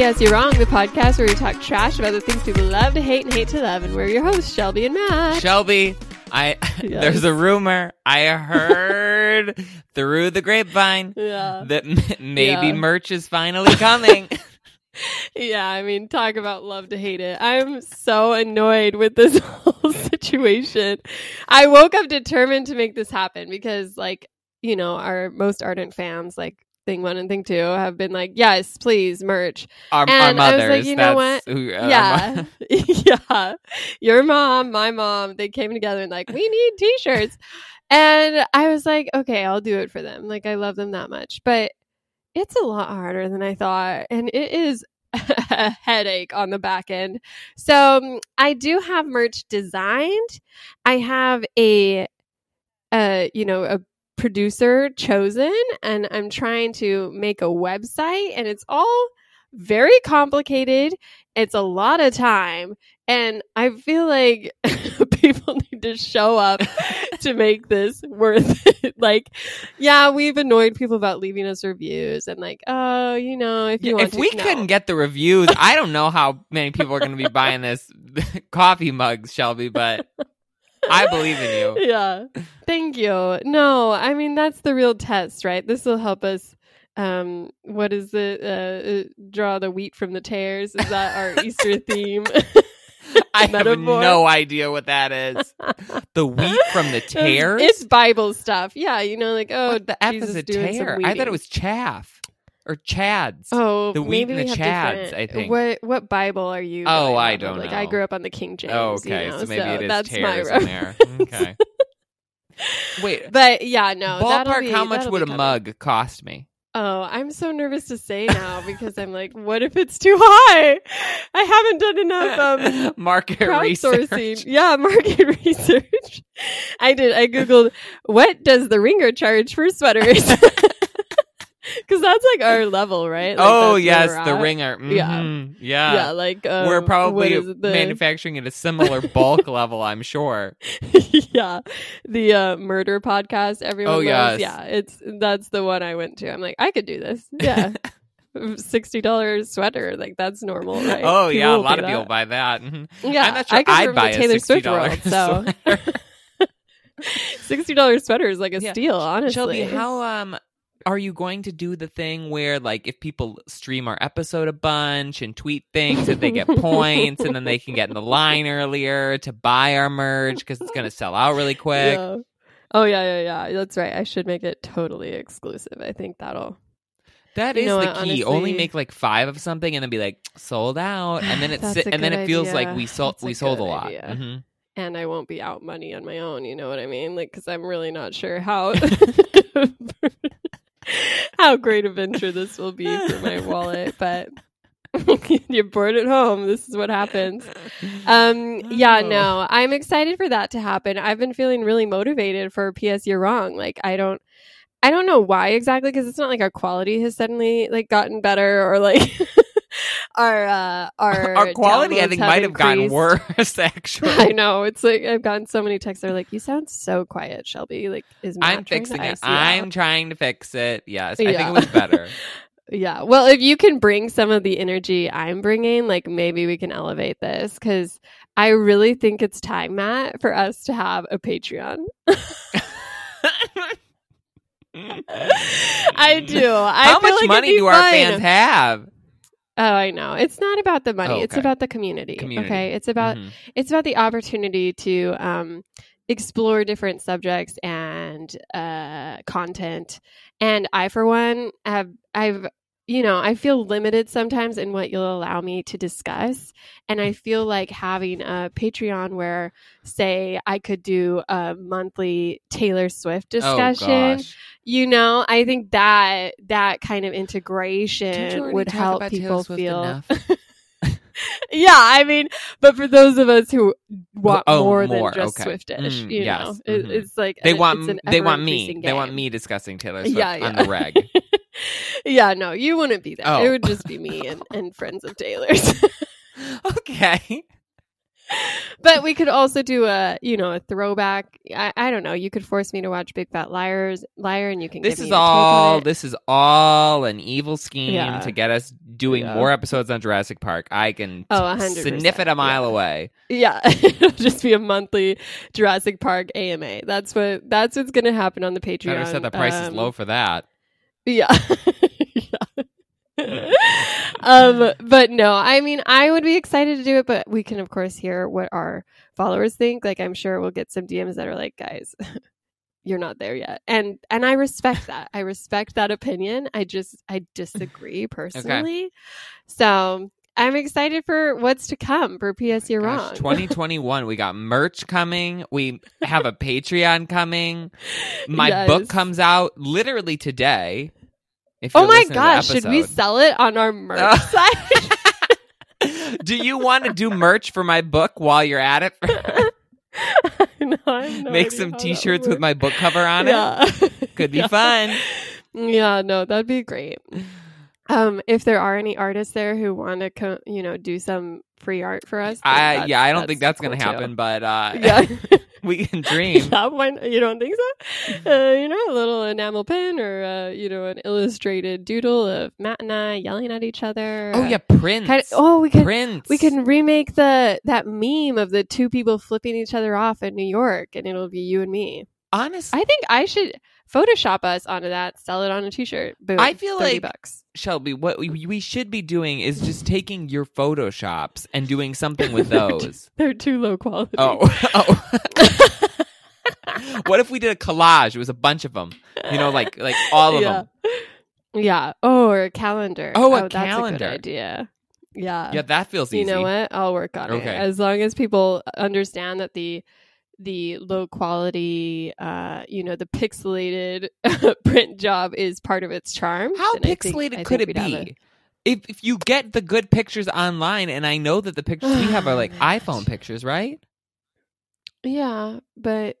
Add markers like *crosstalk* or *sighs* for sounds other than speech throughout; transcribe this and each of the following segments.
P.S. You're Wrong, the podcast where we talk trash about the things people love to hate and hate to love. And we're your hosts, Shelby and Matt. Shelby, I *laughs* Yes. there's a rumor I heard *laughs* through the grapevine yeah. that m- maybe Yeah. merch is finally coming. *laughs* Yeah, I mean, talk about love to hate it. I'm so annoyed with this whole situation. I woke up determined to make this happen because, like, you know, our most ardent fans, like thing one and thing two, have been like, yes, please, merch. Our, our And I was like, you know what? Who, uh, yeah. *laughs* *laughs* yeah. Your mom, my mom, they came together and, like, we need t shirts. and I was like, okay, I'll do it for them. Like, I love them that much. But it's a lot harder than I thought. And it is *laughs* a headache on the back end. So um, I do have merch designed. I have a, uh, you know, a producer chosen, and I'm trying to make a website, and it's all very complicated. It's a lot of time, and I feel like *laughs* people need to show up *laughs* to make this worth it. Like, yeah, we've annoyed people about leaving us reviews and like, oh, you know, if you Yeah, want if to, we no. couldn't get the reviews, *laughs* I don't know how many people are going to be buying this coffee mugs, Shelby, but I believe in you. *laughs* yeah. Thank you. No, I mean that's the real test, right? This will help us um what is it uh, uh draw the wheat from the tares is that our *laughs* easter theme *laughs* I have no idea what that is. The wheat from the tares? it's bible stuff yeah you know like oh what the F Jesus is a tear? I thought it was chaff or chads. oh the wheat maybe and the chads, I think. what what bible are you Oh, I of? don't like i grew up on the king james oh, okay. you know, so maybe it is that's my in there. *laughs* Okay. Wait, but yeah no ballpark, be- how much would a coming. mug cost me? Oh, I'm so nervous to say now because I'm like, what if it's too high? I haven't done enough um, *laughs* Market research. Yeah, *laughs* market research. I did. I googled what does the ringer charge for sweaters? Because that's like our level, right? Like, oh yes, the at. ringer. Yeah. Mhm. yeah. Yeah, like um, We're probably it, the, manufacturing at a similar bulk *laughs* level, I'm sure. *laughs* yeah, the uh, murder podcast. Everyone, Oh, loves. yes. yeah, it's that's the one I went to. I'm like, I could do this. *laughs* Yeah, sixty dollars sweater, like that's normal, right? Oh People yeah, a lot pay of people that. buy that. Mhm. Yeah, I'm not sure I come I'd from buy a Taylor sixty Swift dollar world, so sixty dollars sweater is like a Yeah. steal. Honestly, Shelby, how um are you going to do the thing where like if people stream our episode a bunch and tweet things that they get *laughs* points and then they can get in the line earlier to buy our merch because it's going to sell out really quick? Yeah. Oh yeah, yeah, yeah. That's right. I should make it totally exclusive. I think that'll. That You is the what, key. Only make like five of something and then be like sold out, and then *sighs* That's a and then it feels like we sold That's a we sold a lot. idea. Mhm. and I won't be out money on my own. You know what I mean? Like, because I'm really not sure how *laughs* *laughs* *laughs* how great a venture this will be for my *laughs* wallet. But *laughs* you're bored at home. This is what happens. Um, yeah, Oh. no, I'm excited for that to happen. I've been feeling really motivated for PS You're Wrong. Like, I don't. I don't know why exactly because it's not like our quality has suddenly like gotten better or like our uh our Our quality, I think, might have gotten worse. *laughs* *laughs* Actually, I know. It's like I've gotten so many texts. They're like, "You sound so quiet, Shelby." Like, is Matt I'm fixing it. I'm trying to fix it. Yes, I think it was better. *laughs* yeah. Well, if you can bring some of the energy I'm bringing, like maybe we can elevate this because I really think it's time, Matt, for us to have a Patreon. I do. I How feel much like money do our fans have? Oh, I know. It's not about the money. Oh, It's about the community. Community. Okay. It's about Mhm. it's about the opportunity to um, explore different subjects and uh, content. And I, for one, have I've you know I feel limited sometimes in what you'll allow me to discuss, and I feel like having a Patreon where, say, I could do a monthly Taylor Swift discussion. Oh gosh. You know, I think that that kind of integration would help people feel. *laughs* Yeah, I mean, but for those of us who want Oh, more, more, than just okay. Swiftish, Mm, you yes, know, it, mhm. it's like They want it's an they want me. ever-increasing They want me discussing Taylor Swift Yeah, on the reg. *laughs* *laughs* yeah, no, you wouldn't be there. Oh. It would just be me and, *laughs* and friends of Taylor's. *laughs* okay. but we could also do a, you know, a throwback. I, I don't know. You could force me to watch Big Fat Liars, Liar, and you can. This give is all. This is all an evil scheme Yeah. to get us doing Yeah. more episodes on Jurassic Park. I can Oh, 100%, sniff it a mile yeah. away. Yeah, it'll just be a monthly Jurassic Park AMA. That's what. That's what's going to happen on the Patreon. Better set the price is Um, low for that. Yeah. yeah. *laughs* *laughs* um, but no, I mean, I would be excited to do it, but we can, of course, hear what our followers think. Like, I'm sure we'll get some DMs that are like, guys, *laughs* you're not there yet. And, and I respect that. I respect that opinion. I just, I disagree personally. So I'm excited for what's to come for PS You're Gosh, Wrong. 2021. we got merch coming. We have a Patreon coming. *laughs* My Yes. book comes out literally today. If Oh my listening to the gosh, should we sell it on our merch Uh, site? *laughs* do you want to do merch for my book while you're at it? *laughs* no, I have no Make some t-shirts with my book cover on it. Could be Yeah. fun. Yeah, no, that'd be great. Um, if there are any artists there who want to, co- you know, do some free art for us, I yeah, I don't think that's cool gonna too. happen, but uh, *laughs* Yeah, *laughs* we can *laughs* dream. yeah, why not? you don't think so? Uh, you know, a little enamel pin or uh, you know, an illustrated doodle of Matt and I yelling at each other. Oh yeah, Prince. kind of- oh, we could Prince. we can remake the that meme of the two people flipping each other off in New York, and it'll be you and me. honestly. I think I should Photoshop us onto that, sell it on a T-shirt. Boom! I feel 30 like- bucks. Shelby, what we, we should be doing is just taking your photoshops and doing something with *laughs* those. They're too low quality. oh, *laughs* oh. *laughs* what if we did a collage? It was a bunch of them. You know, like like all of yeah. them. Yeah. Oh, or a calendar. Oh, a oh, that's calendar. a good idea. Yeah. Yeah, that feels easy. You know what? I'll work on Okay. it. As long as people understand that the the low quality, uh, you know, the pixelated *laughs* print job is part of its charm. How then I think- pixelated could it a- be? If if you get the good pictures online, and I know that the pictures we have are like *sighs* iPhone pictures, right? Yeah, but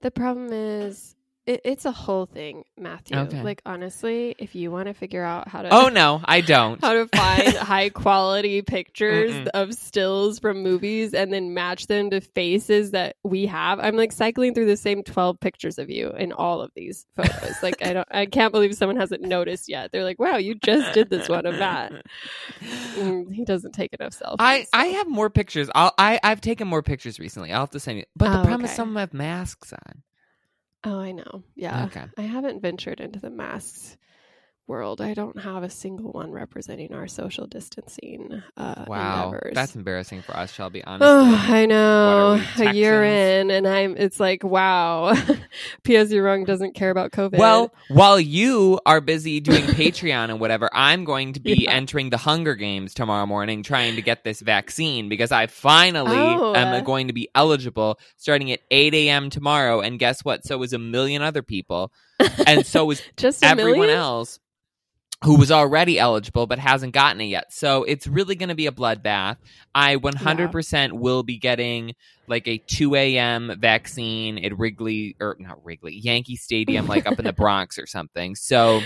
the problem is it, it's a whole thing, Matthew. Okay. Like honestly, if you want to figure out how to Oh no, I don't. *laughs* how to find *laughs* high quality pictures Mm-mm. of stills from movies and then match them to faces that we have. I'm like cycling through the same 12 pictures of you in all of these photos. like I don't I can't believe someone hasn't noticed yet. They're like, "Wow, you just did this one of that." *laughs* Mm, he doesn't take enough selfies. I, I have more pictures. I'll, I I've taken more pictures recently. I'll have to send you. But the Oh, problem is some of them have masks on. Oh, I know. Yeah. Okay. I haven't ventured into the masks world. I don't have a single one representing our social distancing uh Wow, endeavors. that's embarrassing for us, Shelby. *sighs* Honestly, Oh, I know. A year in, and I'm. It's like, wow. *laughs* P.S. Wrong doesn't care about COVID. Well, while you are busy doing Patreon and whatever, I'm going to *laughs* be Yeah. entering the Hunger Games tomorrow morning trying to get this vaccine because I finally Oh. am going to be eligible starting at 8 a.m. tomorrow. And guess what? So is a million other people. And so is *laughs* just everyone million? else who was already eligible but hasn't gotten it yet. So it's really going to be a bloodbath. I 100% will be getting like a 2 a.m. vaccine at Wrigley, or not Wrigley, Yankee Stadium, like up in the *laughs* Bronx or something. So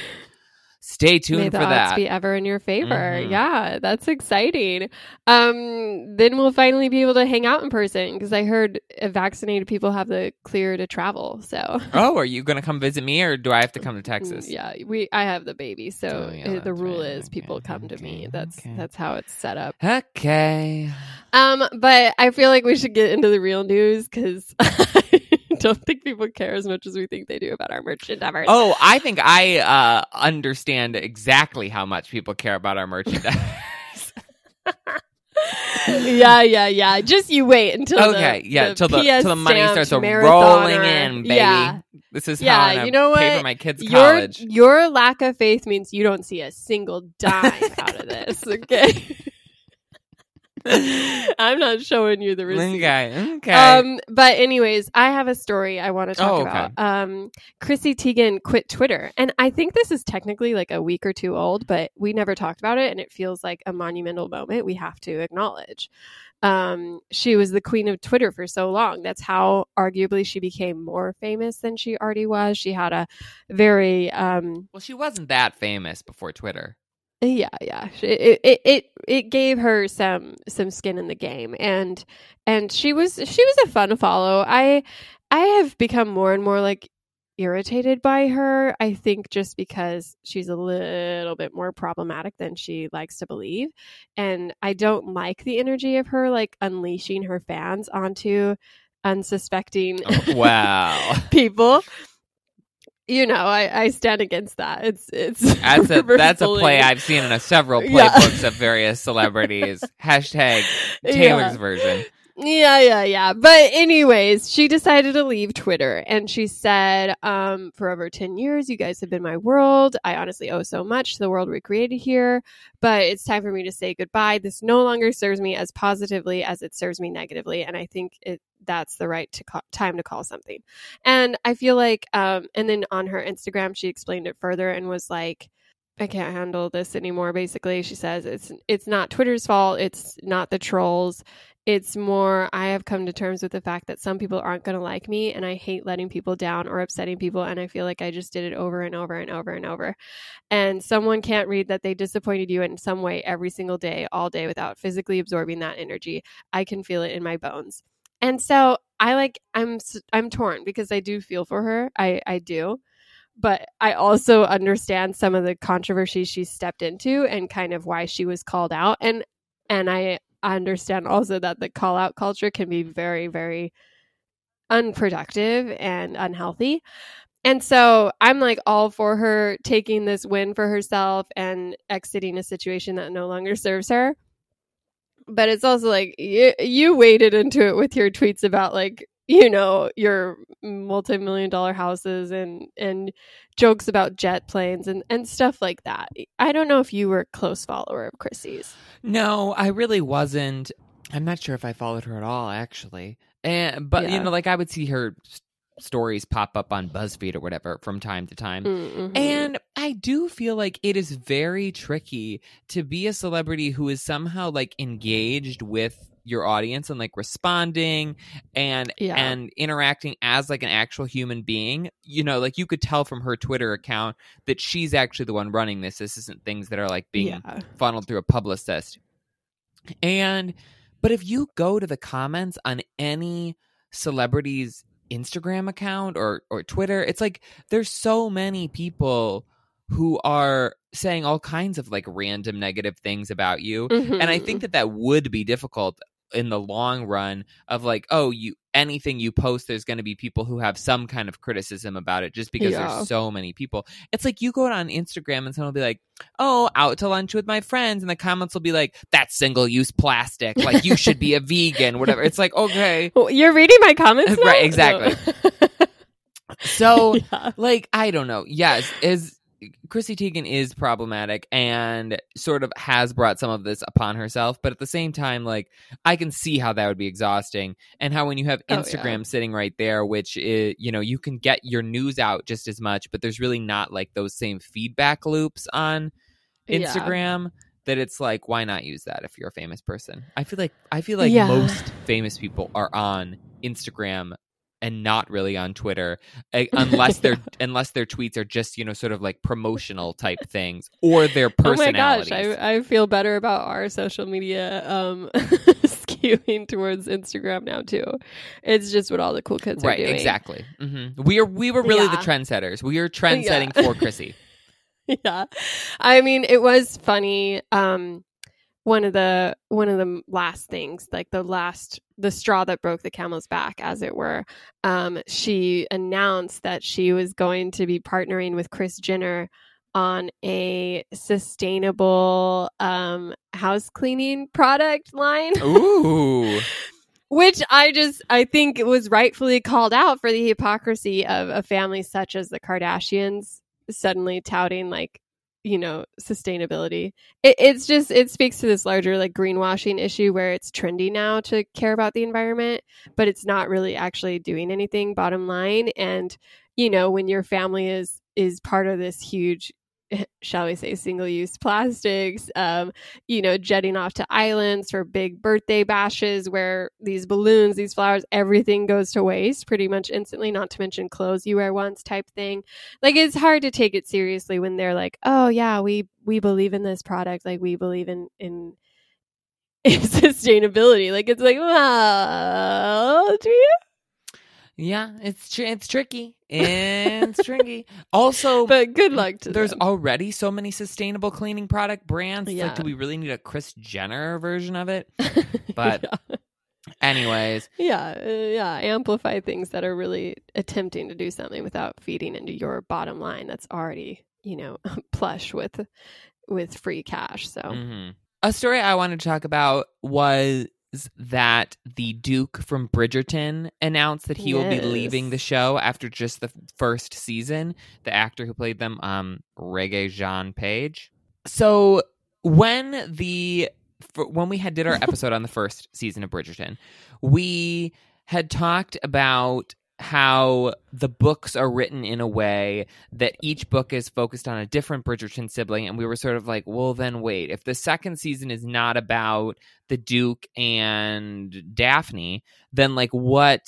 stay tuned May the for odds that. be ever in your favor. Mhm. Yeah, that's exciting. Um, then we'll finally be able to hang out in person because I heard vaccinated people have the clear to travel. So *laughs* oh, are you going to come visit me or do I have to come to Texas? Mm, Yeah, we I have the baby, so Oh, yeah, the rule right. is people Okay, come to me. That's okay. that's how it's set up. Okay. Um, but I feel like we should get into the real news because *laughs* don't think people care as much as we think they do about our merch endeavors. Oh, I think I uh, understand exactly how much people care about our merchandise. *laughs* yeah, yeah, yeah. Just you wait until okay, the, yeah, till the PS till the money starts rolling in, baby. Yeah, This is Yeah, how I'm you know what? pay for my kids' your college. your lack of faith means you don't see a single dime *laughs* out of this. Okay. *laughs* I'm not showing you the receipt. okay, okay. Um, but anyways, I have a story I want to talk Oh, okay. about. Um, Chrissy Teigen quit Twitter, and I think this is technically like a week or two old, but we never talked about it, and it feels like a monumental moment we have to acknowledge. Um, she was the queen of Twitter for so long. That's how arguably she became more famous than she already was. She had a very um, well, she wasn't that famous before Twitter. Yeah, yeah. It, it it it gave her some some skin in the game, and and she was she was a fun follow. I I have become more and more like irritated by her. I think just because she's a little bit more problematic than she likes to believe. And I don't like the energy of her like unleashing her fans onto unsuspecting Oh, wow. *laughs* people. You know, I, I stand against that. It's it's *laughs* That's a that's a play. I've seen in a several Yeah. playbooks of various celebrities. *laughs* Hashtag Taylor's Yeah. version. Yeah, yeah, yeah. But anyways, she decided to leave Twitter and she said, um, for over 10 years, you guys have been my world. I honestly owe so much to the world we created here, but it's time for me to say goodbye. This no longer serves me as positively as it serves me negatively. And I think it, that's the right to call, time to call something. And I feel like, um, and then on her Instagram, she explained it further and was like, I can't handle this anymore. Basically, she says it's it's not Twitter's fault. It's not the trolls it's more I have come to terms with the fact that some people aren't going to like me and I hate letting people down or upsetting people and I feel like I just did it over and over and over and over. And someone can't read that they disappointed you in some way every single day all day without physically absorbing that energy. I can feel it in my bones. And so I like I'm I'm torn because I do feel for her. I I do. But I also understand some of the controversies she stepped into and kind of why she was called out. And and I understand also that the call out culture can be very very unproductive and unhealthy. And so i'm like all for her taking this win for herself and exiting a situation that no longer serves her. But it's also like you, you waded into it with your tweets about like you know your multi-million dollar houses and and jokes about jet planes and and stuff like that i don't know if you were a close follower of chrissy's No, I really wasn't. I'm not sure if I followed her at all, actually. And but you know, like I would see her stories pop up on BuzzFeed or whatever from time to time. Mm-hmm. And I do feel like it is very tricky to be a celebrity who is somehow like engaged with your audience and like responding and Yeah. and interacting as like an actual human being. You know, like you could tell from her Twitter account that she's actually the one running this. This isn't things that are like being yeah. funneled through a publicist. And but if you go to the comments on any celebrity's Instagram account or or Twitter, it's like there's so many people who are saying all kinds of like random negative things about you. And I think mm-hmm. that that would be difficult in the long run of like oh you anything you post there's going to be people who have some kind of criticism about it just because Yeah. there's so many people it's like you go on instagram and someone will be like oh out to lunch with my friends and the comments will be like that's single use plastic like you should be a vegan whatever it's like okay *laughs* Well, You're reading my comments, now? Right, exactly. *laughs* so yeah. like i don't know yes is chrissy teigen is problematic and sort of has brought some of this upon herself but at the same time like i can see how that would be exhausting and how when you have Oh, yeah. instagram sitting right there which is, you know you can get your news out just as much but there's really not like those same feedback loops on Yeah. instagram that it's like why not use that if you're a famous person i feel like i feel like Yeah. most famous people are on instagram and not really on Twitter, eh, *laughs* unless their unless their tweets are just you know sort of like promotional type *laughs* things or their personality. Oh my gosh, I, I feel better about our social media um, *laughs* skewing towards Instagram now too. It's just what all the cool kids are doing. exactly. hmm We are we were really the trendsetters. We are trendsetting Yeah. for Chrissy. yeah i mean it was funny um one of the one of the last things like the last the straw that broke the camel's back as it were um she announced that she was going to be partnering with kris jenner on a sustainable um house cleaning product line. *laughs* Ooh, which I just I think was rightfully called out for the hypocrisy of a family such as the Kardashians suddenly touting like you know sustainability. It, it's just it speaks to this larger like greenwashing issue where it's trendy now to care about the environment, but it's not really actually doing anything. Bottom line, and you know when your family is is part of this huge *laughs* shall we say single use plastics um you know jetting off to islands for big birthday bashes where these balloons these flowers everything goes to waste pretty much instantly not to mention clothes you wear once type thing. Like it's hard to take it seriously when they're like oh yeah we we believe in this product. Like we believe in in *laughs* sustainability. Like it's like well do you Yeah, it's tr- it's tricky. It's tricky. *laughs* Also, but good luck to there's them. already so many sustainable cleaning product brands. Yeah. Like, do we really need a Kris Jenner version of it? *laughs* but- yeah. Anyways, yeah, uh, yeah, amplify things that are really attempting to do something without feeding into your bottom line that's already, you know, *laughs* plush with with free cash. So mhm. a story I wanted to talk about was that the Duke from Bridgerton announced that he will be leaving the show after just the first season. The actor who played them, um, Regé-Jean Page. So when the when we had did our *laughs* episode on the first season of Bridgerton, we had talked about how the books are written in a way that each book is focused on a different Bridgerton sibling. And we were sort of like, well then wait, if the second season is not about the Duke and Daphne, then like what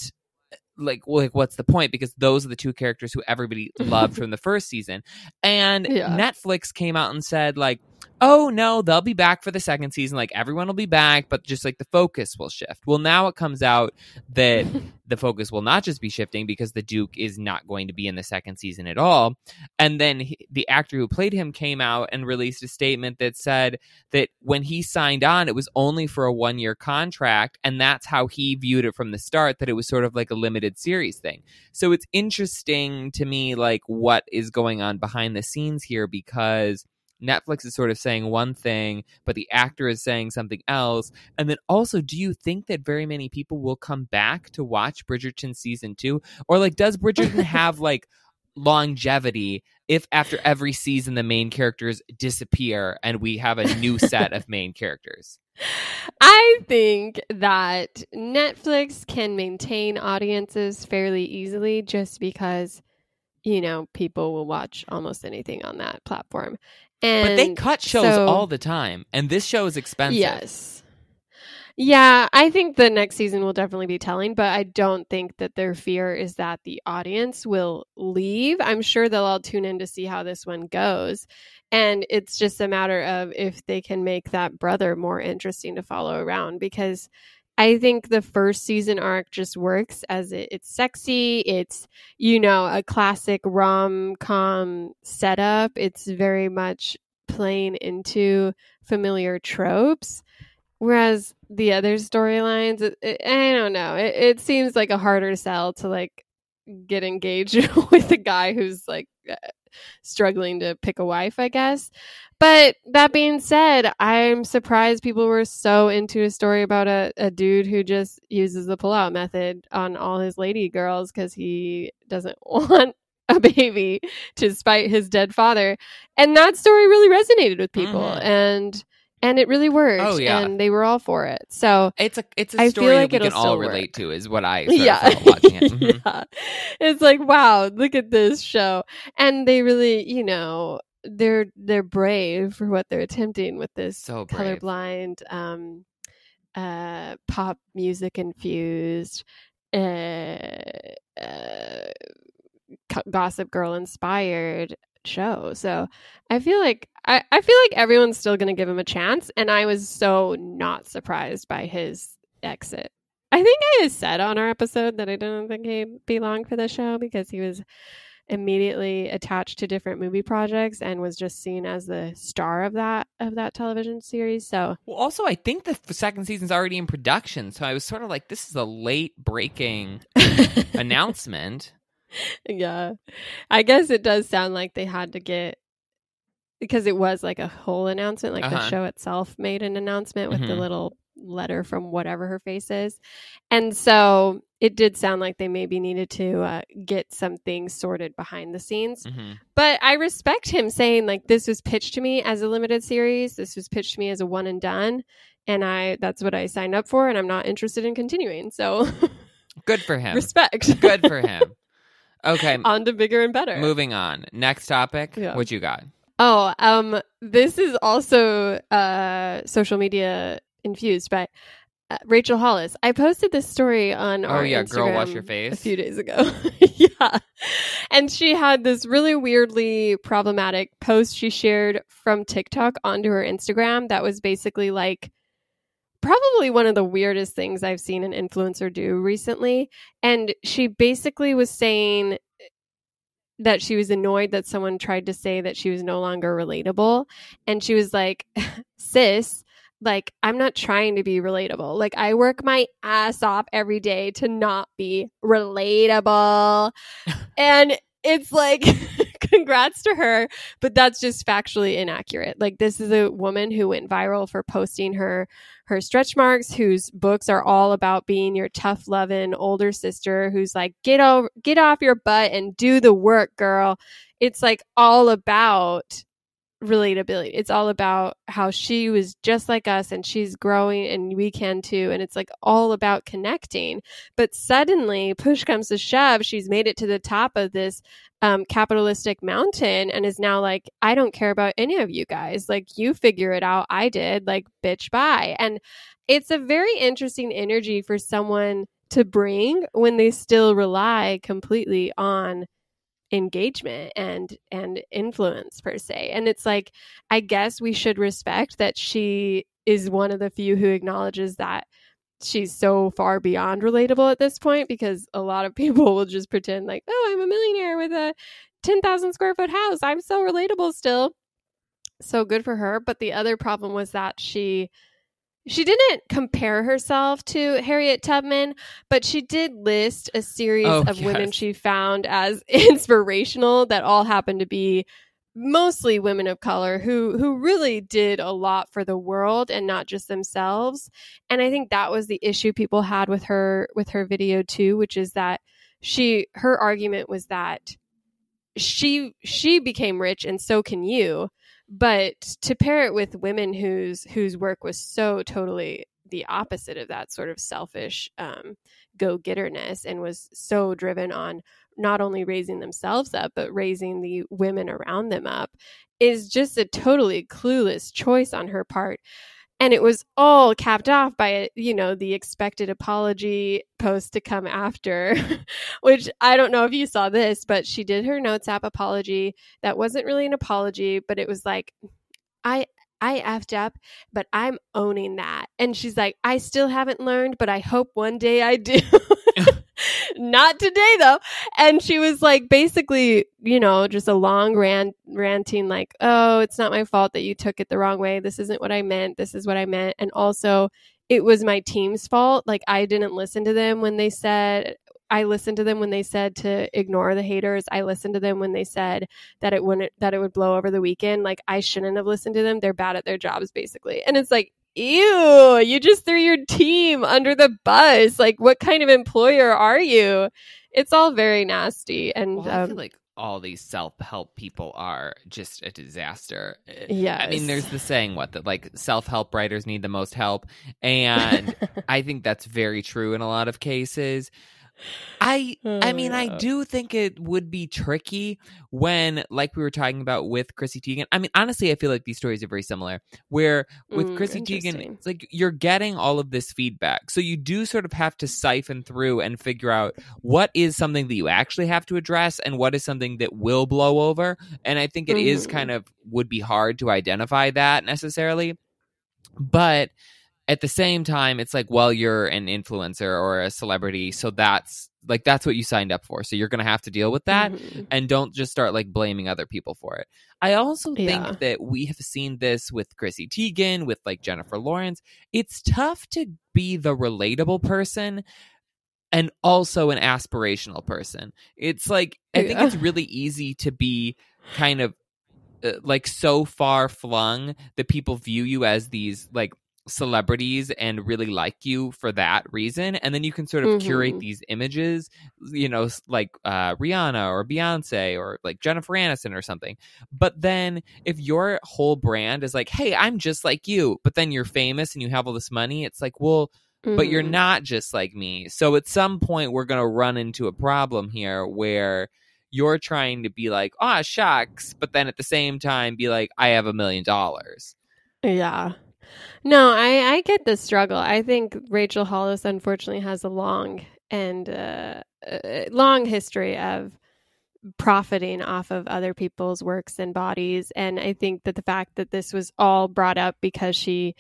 like like what's the point? Because those are the two characters who everybody *laughs* loved from the first season. And Yeah. netflix came out and said like oh no they'll be back for the second season. Like everyone will be back but just like the focus will shift. Well now it comes out that *laughs* the focus will not just be shifting because the duke is not going to be in the second season at all. And then he, the actor who played him came out and released a statement that said that when he signed on it was only for a one year contract and that's how he viewed it from the start that it was sort of like a limited series thing. So it's interesting to me like what is going on behind the scenes here because Netflix is sort of saying one thing, but the actor is saying something else. And then also, do you think that very many people will come back to watch Bridgerton season two? Or like, does Bridgerton *laughs* have like longevity if after every season the main characters disappear and we have a new set of main characters? I think that Netflix can maintain audiences fairly easily just because, you know, people will watch almost anything on that platform. And But they cut shows so- all the time, and this show is expensive. Yes. Yeah, I think the next season will definitely be telling, but I don't think that their fear is that the audience will leave. I'm sure they'll all tune in to see how this one goes. And it's just a matter of if they can make that brother more interesting to follow around because I think the first season arc just works as it, it's sexy. It's, you know, a classic rom com setup. It's very much playing into familiar tropes. Whereas the other storylines, I don't know. It, it seems like a harder sell to like get engaged *laughs* with a guy who's like uh, struggling to pick a wife, I guess. But that being said, I'm surprised people were so into a story about a, a dude who just uses the pullout method on all his lady girls because he doesn't *laughs* want a baby to spite his dead father. And that story really resonated with people. Mhm. And and it really worked. Oh, yeah. And they were all for it. So It's a it's a I story like that we can all relate work. to, is what I *laughs* yeah. watching it. *laughs* Mhm. yeah. It's like, wow, look at this show. And they really, you know, they're they're brave for what they're attempting with this So brave. colorblind um uh pop music infused uh, uh gossip girl inspired show. So I feel like I, I feel like everyone's still gonna give him a chance and I was so not surprised by his exit. I think I said on our episode that I didn't think he'd be long for the show because he was immediately attached to different movie projects and was just seen as the star of that of that television series. So Well, also, I think the second season's already in production, so I was sort of like, this is a late breaking *laughs* announcement. yeah. I guess it does sound like they had to get because it was like a whole announcement, like the Uh-huh. show itself made an announcement with the Mhm. little letter from whatever her face is. And so it did sound like they maybe needed to uh, get some things sorted behind the scenes. hmm But I respect him saying like this was pitched to me as a limited series. This was pitched to me as a one and done. And I that's what I signed up for and I'm not interested in continuing. So Good for *laughs* him. respect. Good for him. Okay, *laughs* on to bigger and better. moving on. Next topic. Yeah. What you got? Oh, um, this is also uh social media infused, but uh, Rachel Hollis. I posted this story on Oh our yeah, girl, wash your face. a few days ago. *laughs* yeah. And she had this really weirdly problematic post she shared from TikTok onto her Instagram that was basically like probably one of the weirdest things I've seen an influencer do recently. And she basically was saying that she was annoyed that someone tried to say that she was no longer relatable. And she was like, *laughs* sis, like, I'm not trying to be relatable. Like, I work my ass off every day to not be relatable. *laughs* and it's like, *laughs* *laughs* congrats to her, but that's just factually inaccurate. Like, this is a woman who went viral for posting her her stretch marks whose books are all about being your tough loving older sister who's like get over get off your butt and do the work girl it's like all about relatability it's all about how she was just like us and she's growing and we can too and it's like all about connecting but suddenly push comes to shove she's made it to the top of this um, capitalistic mountain and is now like, I don't care about any of you guys. Like, you figure it out. I did. Like, bitch, bye. And it's a very interesting energy for someone to bring when they still rely completely on engagement and and influence per se and it's like i guess we should respect that she is one of the few who acknowledges that she's so far beyond relatable at this point because a lot of *laughs* people will just pretend like, oh, I'm a millionaire with a 10,000 square foot house. I'm so relatable still. So good for her. But the other problem was that she she didn't compare herself to Harriet Tubman, but she did list a series Oh, of women she found as *laughs* inspirational that all happened to be mostly women of color who who really did a lot for the world and not just themselves. And i think that was the issue people had with her with her video too which is that she her argument was that she she became rich and so can you but to pair it with women whose whose work was so totally the opposite of that sort of selfish um, go-getterness and was so driven on not only raising themselves up but raising the women around them up is just a totally clueless choice on her part and it was all capped off by you know the expected apology post to come after *laughs* which i don't know if you saw this but she did her notes app apology. That wasn't really an apology but it was like i i effed up but i'm owning that. And she's like i still haven't learned but i hope one day i do *laughs* not today though. And she was like basically you know just a long rant ranting like oh it's not my fault that you took it the wrong way. This isn't what i meant. This is what i meant. And also it was my team's fault. Like i didn't listen to them when they said i listened to them when they said to ignore the haters. I listened to them when they said that it wouldn't that it would blow over the weekend. Like i shouldn't have listened to them. They're bad at their jobs basically. And it's like ew you just threw your team under the bus like what kind of employer are you it's all very nasty and Well, I um, feel like all these self-help people are just a disaster. Yeah. I mean, there's the saying what that like self-help writers need the most help, and *laughs* I think that's very true in a lot of cases. I I mean, I do think it would be tricky when, like we were talking about with Chrissy Teigen. I mean, honestly, I feel like these stories are very similar. Where with Mm, Chrissy Teigen, it's like you're getting all of this feedback, so you do sort of have to siphon through and figure out what is something that you actually have to address and what is something that will blow over. And I think it is Mhm. kind of would be hard to identify that necessarily, but at the same time it's like well you're an influencer or a celebrity so that's like that's what you signed up for so you're gonna have to deal with that Mhm. and don't just start like blaming other people for it i also think Yeah. that we have seen this with chrissy teigen with like jennifer lawrence it's tough to be the relatable person and also an aspirational person it's like i think Yeah. it's really easy to be kind of uh, like so far flung that people view you as these like celebrities and really like you for that reason and then you can sort of curate Mhm. these images you know like uh Rihanna or Beyonce or like Jennifer Aniston or something but then if your whole brand is like hey I'm just like you but then you're famous and you have all this money it's like well but you're Mhm. not just like me. So at some point, we're going to run into a problem here where you're trying to be like, ah, shucks, but then at the same time be like, I have a million dollars. Yeah. No, I I get the struggle. I think Rachel Hollis unfortunately has a long and uh, uh, long history of profiting off of other people's works and bodies and I think that the fact that this was all brought up because she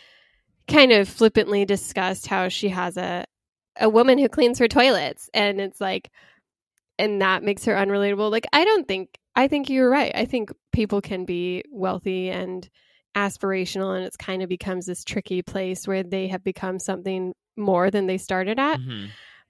kind of flippantly discussed how she has a a woman who cleans her toilets and it's like and that makes her unrelatable. Like I don't think I think you're right. I think people can be wealthy and aspirational and it's kind of becomes this tricky place where they have become something more than they started at. Mhm.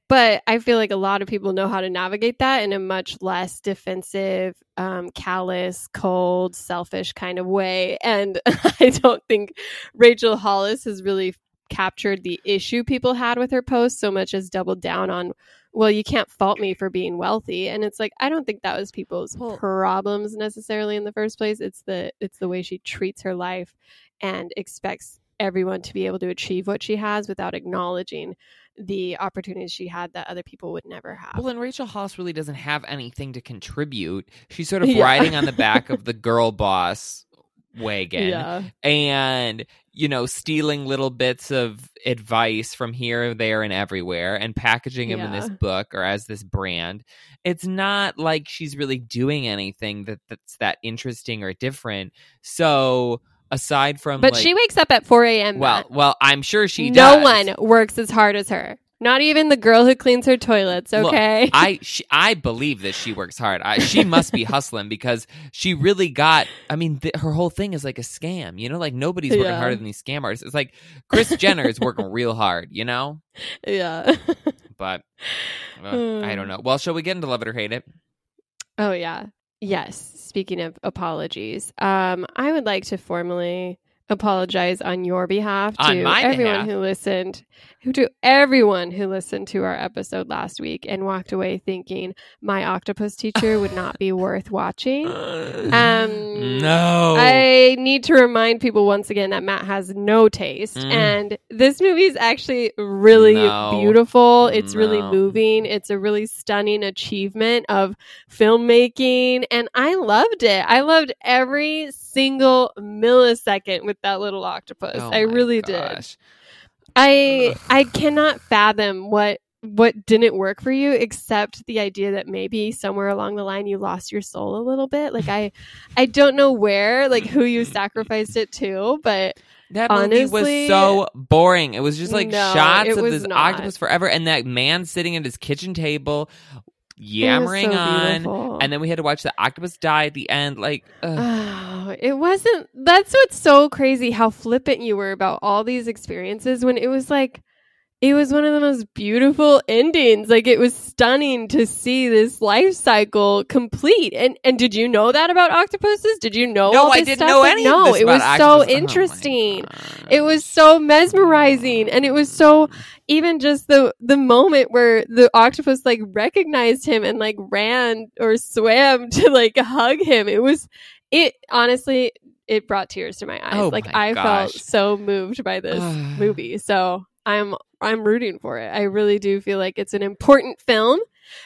But I feel like a lot of people know how to navigate that in a much less defensive, um, callous, cold, selfish kind of way. And *laughs* I don't think Rachel Hollis has really captured the issue people had with her post so much as doubled down on, well, you can't fault me for being wealthy. And it's like I don't think that was people's Well- problems necessarily in the first place. It's the it's the way she treats her life and expects everyone to be able to achieve what she has without acknowledging the opportunities she had that other people would never have. Well, and Rachel Hollis really doesn't have anything to contribute. She's sort of *laughs* Yeah. riding on the back *laughs* of the girl boss wagon. yeah. and you know stealing little bits of advice from here there and everywhere and packaging them in this book or as this brand it's not like she's really doing anything that that's that interesting or different so aside from But like, she wakes up at 4 a.m. well well i'm sure she no does. one works as hard as her. Not even the girl who cleans her toilets, Look, okay? I she, I believe that she works hard. I, she must be hustling because she really got. I mean, th- her whole thing is like a scam. You know, like nobody's working Yeah. harder than these scam artists. It's like Kris Jenner is *laughs* working real hard. You know, yeah. *laughs* but uh, I don't know. Well, shall we get into love it or hate it? oh, yeah. Yes. Speaking of apologies, um, I would like to formally apologize on your behalf to everyone behalf? who listened, who to everyone who listened to our episode last week and walked away thinking my octopus teacher would not be worth watching. Um, no. I need to remind people once again that Matt has no taste. Mm. And this movie is actually really No. beautiful. It's really moving. It's a really stunning achievement of filmmaking. And I loved it. I loved every single millisecond with that little octopus. Oh I really did. I Ugh. I cannot fathom what what didn't work for you except the idea that maybe somewhere along the line you lost your soul a little bit like i i don't know where like who you sacrificed it to but That movie was so boring. It was just like No, shots of this not. octopus forever, and that man sitting at his kitchen table, yammering so on. beautiful. And then we had to watch the octopus die at the end. Like. *sighs* Oh, it wasn't that's what's so crazy how flippant you were about all these experiences when it was like it was one of the most beautiful endings. Like it was stunning to see this life cycle complete. And and did you know that about octopuses? Did you know no, I didn't stuff? know any no of this it was so. Oh interesting. gosh. it was so mesmerizing. And it was so even just the the moment where the octopus like recognized him and like ran or swam *laughs* to like hug him. It was it honestly it brought tears to my eyes. Oh like my i felt so moved by this *sighs* movie. So i'm i'm rooting for it i really do feel like it's an important film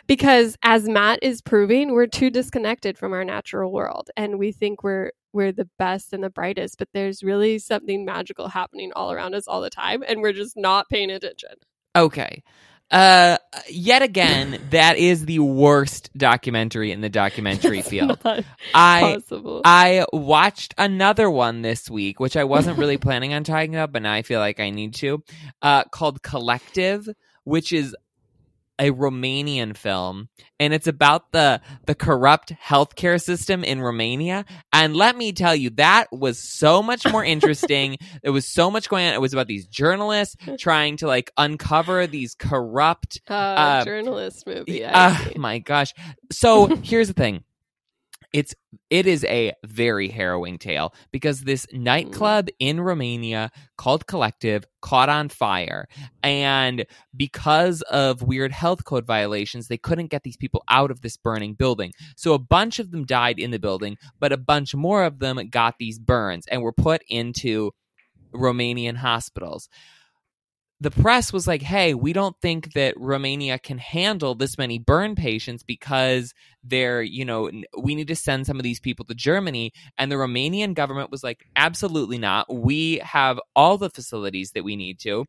because as matt is proving we're too disconnected from our natural world and we think we're we're the best and the brightest but there's really something magical happening all around us all the time and we're just not paying attention Okay. Uh, yet again, that is the worst documentary in the documentary It's field. I possible I watched another one this week, which I wasn't really *laughs* planning on talking about, but now I feel like I need to. Uh, called Collective, which is a Romanian film, and it's about the the corrupt healthcare system in Romania. And let me tell you, that was so much more *laughs* interesting. there was so much going on. It was about these journalists trying to like uncover these corrupt uh, uh, journalist movie I uh, see. my gosh. So here's the thing. It's it is a very harrowing tale because this nightclub mm. in Romania called Collective caught on fire. And because of weird health code violations they couldn't get these people out of this burning building. So a bunch of them died in the building, but a bunch more of them got these burns and were put into Romanian hospitals the press was like, hey, we don't think that Romania can handle this many burn patients because they're, you know, we need to send some of these people to Germany. And the Romanian government was like, absolutely not. We have all the facilities that we need to.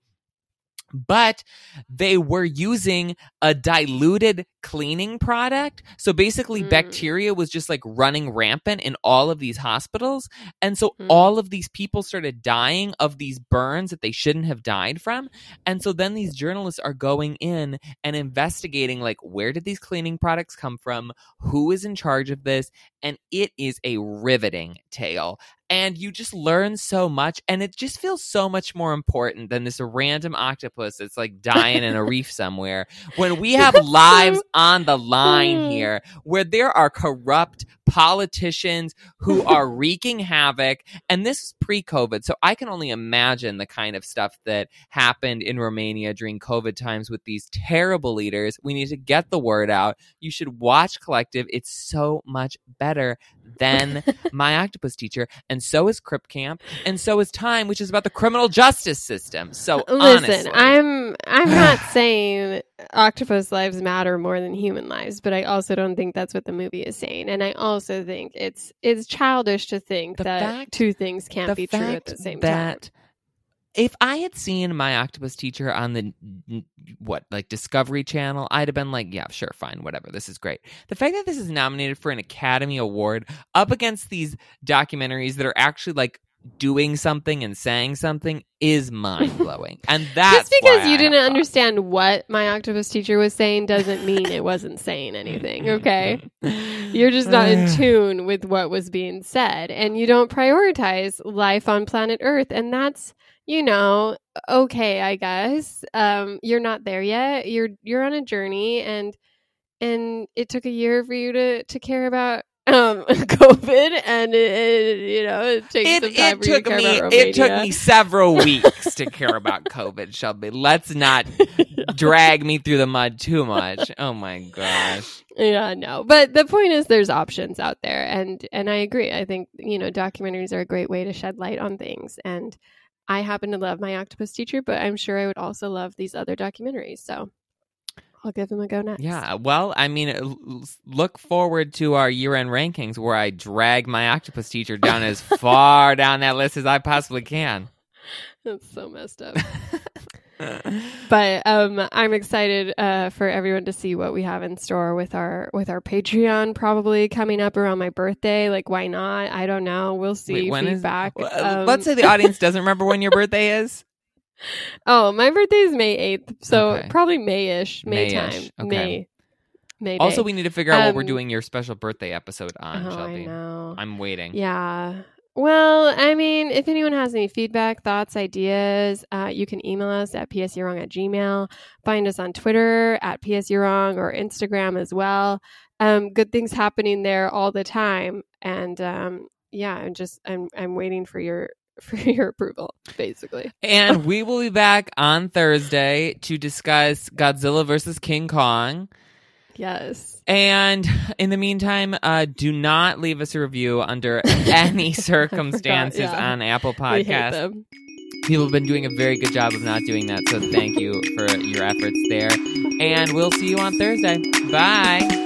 But they were using a diluted cleaning product. So basically, Mm. bacteria was just like running rampant in all of these hospitals. And so Mm. all of these people started dying of these burns that they shouldn't have died from. And so then these journalists are going in and investigating like where did these cleaning products come from? Who is in charge of this? And it is a riveting tale. And you just learn so much and it just feels so much more important than this random octopus that's like dying in a *laughs* reef somewhere. When we have lives on the line Mm. here where there are corrupt politicians who *laughs* are wreaking havoc and this is pre-covid so i can only imagine the kind of stuff that happened in romania during covid times with these terrible leaders we need to get the word out you should watch collective it's so much better than my *laughs* octopus teacher and so is crip camp and so is time which is about the criminal justice system so Listen, honestly, I'm I'm *sighs* not saying octopus lives matter more than human lives, but I also don't think that's what the movie is saying. And I also think it's it's childish to think that fact- two things can't be true at the same that time. If I had seen my octopus teacher on the what like Discovery Channel, I'd have been like, yeah, sure, fine, whatever. This is great. The fact that this is nominated for an Academy Award up against these documentaries that are actually like doing something and saying something is mind blowing. *laughs* and that's Just because why you I didn't have thoughts. understand what my octopus teacher was saying doesn't mean it wasn't saying anything, okay? *laughs* You're just not in *sighs* tune with what was being said, and you don't prioritize life on planet Earth, and that's you know okay, I guess. Um, you're not there yet. You're you're on a journey, and and it took a year for you to to care about um *laughs* COVID, and it, it, you know it takes It, some time it to took care me it took me several weeks to care about *laughs* COVID, Shelby. Let's not *laughs* drag me through the mud too much. Oh my gosh. Yeah, no. But the point is there's options out there and and I agree. I think, you know, documentaries are a great way to shed light on things and I happen to love my octopus teacher, but I'm sure I would also love these other documentaries. So I'll give them a go next. Yeah, well, I mean, look forward to our year-end rankings where I drag my octopus teacher down as *laughs* far down that list as I possibly can. That's so messed up. *laughs* *laughs* But um I'm excited uh for everyone to see what we have in store with our with our Patreon probably coming up around my birthday. Like why not? I don't know. We'll see Wait, is- feedback. Well, Um, Let's say the audience doesn't remember when your birthday is. *laughs* Oh, my birthday is May 8th. So Okay. probably May-ish, May May-ish, time. okay. May. May Also, we need to figure out what we're Um, doing your special birthday episode on, oh, Shelby. I know. I'm waiting. Yeah. Well, I mean, if anyone has any feedback, thoughts, ideas, uh, you can email us at psurong at gmail. Find us on Twitter at psurong or Instagram as well. Um, good things happening there all the time. And um, yeah, I'm just I'm I'm waiting for your *laughs* for your approval, basically. And *laughs* we will be back on Thursday to discuss Godzilla versus King Kong. Yes. And in the meantime, uh, do not leave us a review under *laughs* any *laughs* circumstances yeah. on Apple Podcasts. People have been doing a very good job of not doing that, so thank you for your efforts there. And we'll see you on Thursday. Bye.